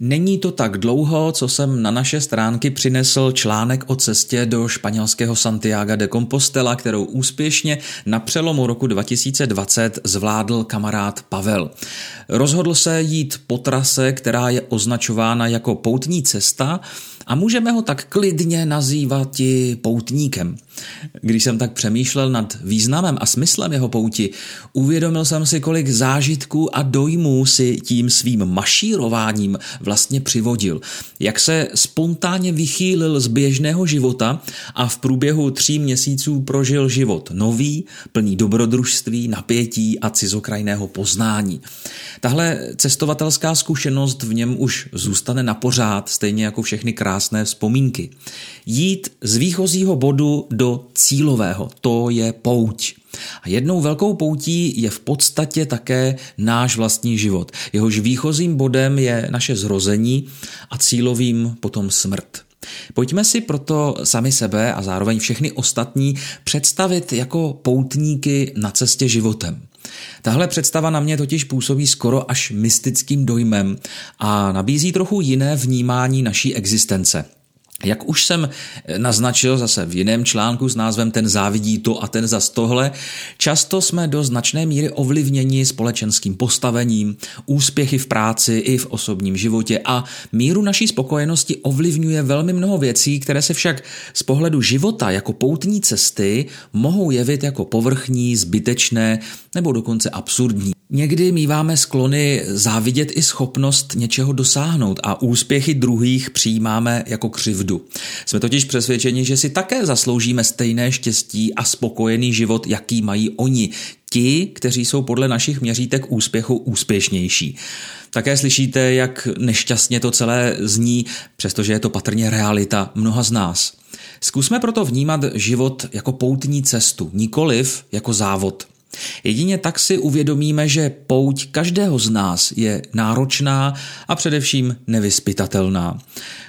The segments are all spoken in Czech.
Není to tak dlouho, co jsem na naše stránky přinesl článek o cestě do španělského Santiago de Compostela, kterou úspěšně na přelomu roku 2020 zvládl kamarád Pavel. Rozhodl se jít po trase, která je označována jako poutní cesta, a můžeme ho tak klidně nazývat i poutníkem. Když jsem tak přemýšlel nad významem a smyslem jeho pouti, uvědomil jsem si, kolik zážitků a dojmů si tím svým mašírováním vlastně přivodil. Jak se spontánně vychýlil z běžného života a v průběhu tří měsíců prožil život nový, plný dobrodružství, napětí a cizokrajného poznání. Tahle cestovatelská zkušenost v něm už zůstane na pořád, stejně jako všechny krásné vzpomínky. Jít z výchozího bodu do cílového, to je pouť. A jednou velkou poutí je v podstatě také náš vlastní život. Jehož výchozím bodem je naše zrození a cílovým potom smrt. Pojďme si proto sami sebe a zároveň všechny ostatní představit jako poutníky na cestě životem. Tahle představa na mě totiž působí skoro až mystickým dojmem a nabízí trochu jiné vnímání naší existence. Jak už jsem naznačil zase v jiném článku s názvem Ten závidí to a ten za tohle, často jsme do značné míry ovlivněni společenským postavením, úspěchy v práci i v osobním životě a míru naší spokojenosti ovlivňuje velmi mnoho věcí, které se však z pohledu života jako poutní cesty mohou jevit jako povrchní, zbytečné nebo dokonce absurdní. Někdy míváme sklony závidět i schopnost něčeho dosáhnout a úspěchy druhých přijímáme jako křivdu. Jsme totiž přesvědčeni, že si také zasloužíme stejné štěstí a spokojený život, jaký mají oni, ti, kteří jsou podle našich měřítek úspěchu úspěšnější. Také slyšíte, jak nešťastně to celé zní, přestože je to patrně realita mnoha z nás. Zkusme proto vnímat život jako poutní cestu, nikoliv jako závod. Jedině tak si uvědomíme, že pouť každého z nás je náročná a především nevyspytatelná.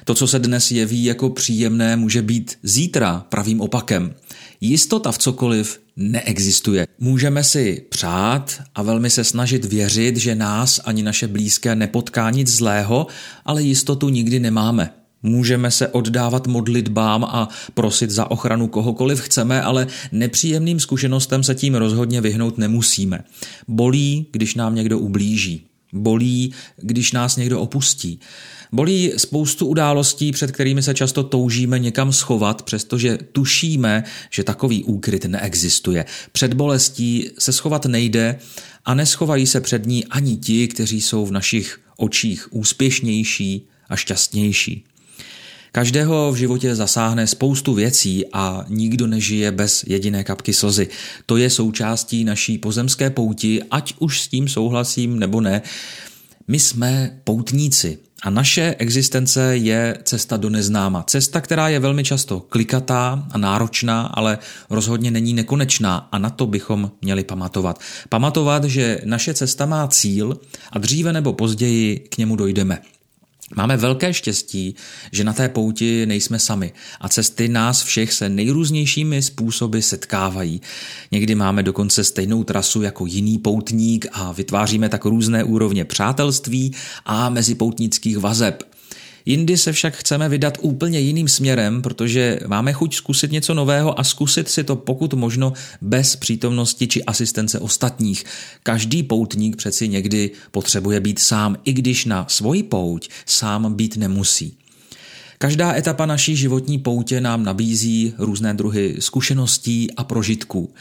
To, co se dnes jeví jako příjemné, může být zítra pravým opakem. Jistota v cokoliv neexistuje. Můžeme si přát a velmi se snažit věřit, že nás ani naše blízké nepotká nic zlého, ale jistotu nikdy nemáme. Můžeme se oddávat modlitbám a prosit za ochranu kohokoliv chceme, ale nepříjemným zkušenostem se tím rozhodně vyhnout nemusíme. Bolí, když nám někdo ublíží. Bolí, když nás někdo opustí. Bolí spoustu událostí, před kterými se často toužíme někam schovat, přestože tušíme, že takový úkryt neexistuje. Před bolestí se schovat nejde a neschovají se před ní ani ti, kteří jsou v našich očích úspěšnější a šťastnější. Každého v životě zasáhne spoustu věcí a nikdo nežije bez jediné kapky slzy. To je součástí naší pozemské pouti, ať už s tím souhlasím nebo ne. My jsme poutníci a naše existence je cesta do neznáma. Cesta, která je velmi často klikatá a náročná, ale rozhodně není nekonečná a na to bychom měli pamatovat. Pamatovat, že naše cesta má cíl a dříve nebo později k němu dojdeme. Máme velké štěstí, že na té pouti nejsme sami a cesty nás všech se nejrůznějšími způsoby setkávají. Někdy máme dokonce stejnou trasu jako jiný poutník a vytváříme tak různé úrovně přátelství a mezipoutnických vazeb. Jindy se však chceme vydat úplně jiným směrem, protože máme chuť zkusit něco nového a zkusit si to pokud možno bez přítomnosti či asistence ostatních. Každý poutník přeci někdy potřebuje být sám, i když na svoji pouť sám být nemusí. Každá etapa naší životní poutě nám nabízí různé druhy zkušeností a prožitků.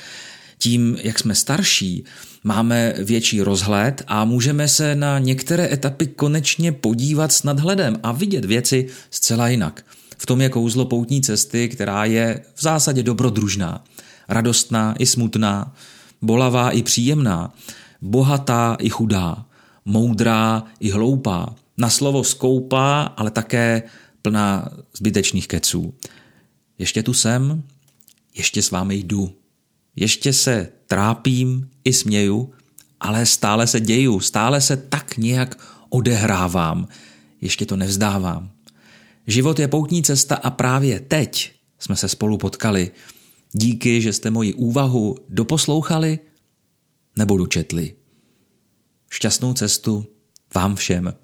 Tím, jak jsme starší, máme větší rozhled a můžeme se na některé etapy konečně podívat s nadhledem a vidět věci zcela jinak. V tom je kouzlo poutní cesty, která je v zásadě dobrodružná, radostná i smutná, bolavá i příjemná, bohatá i chudá, moudrá i hloupá, na slovo skoupá, ale také plná zbytečných keců. Ještě tu jsem, ještě s vámi jdu. Ještě se trápím i směju, ale stále se děju, stále se tak nějak odehrávám. Ještě to nevzdávám. Život je poutní cesta a právě teď jsme se spolu potkali. Díky, že jste moji úvahu doposlouchali nebo dočetli. Šťastnou cestu vám všem.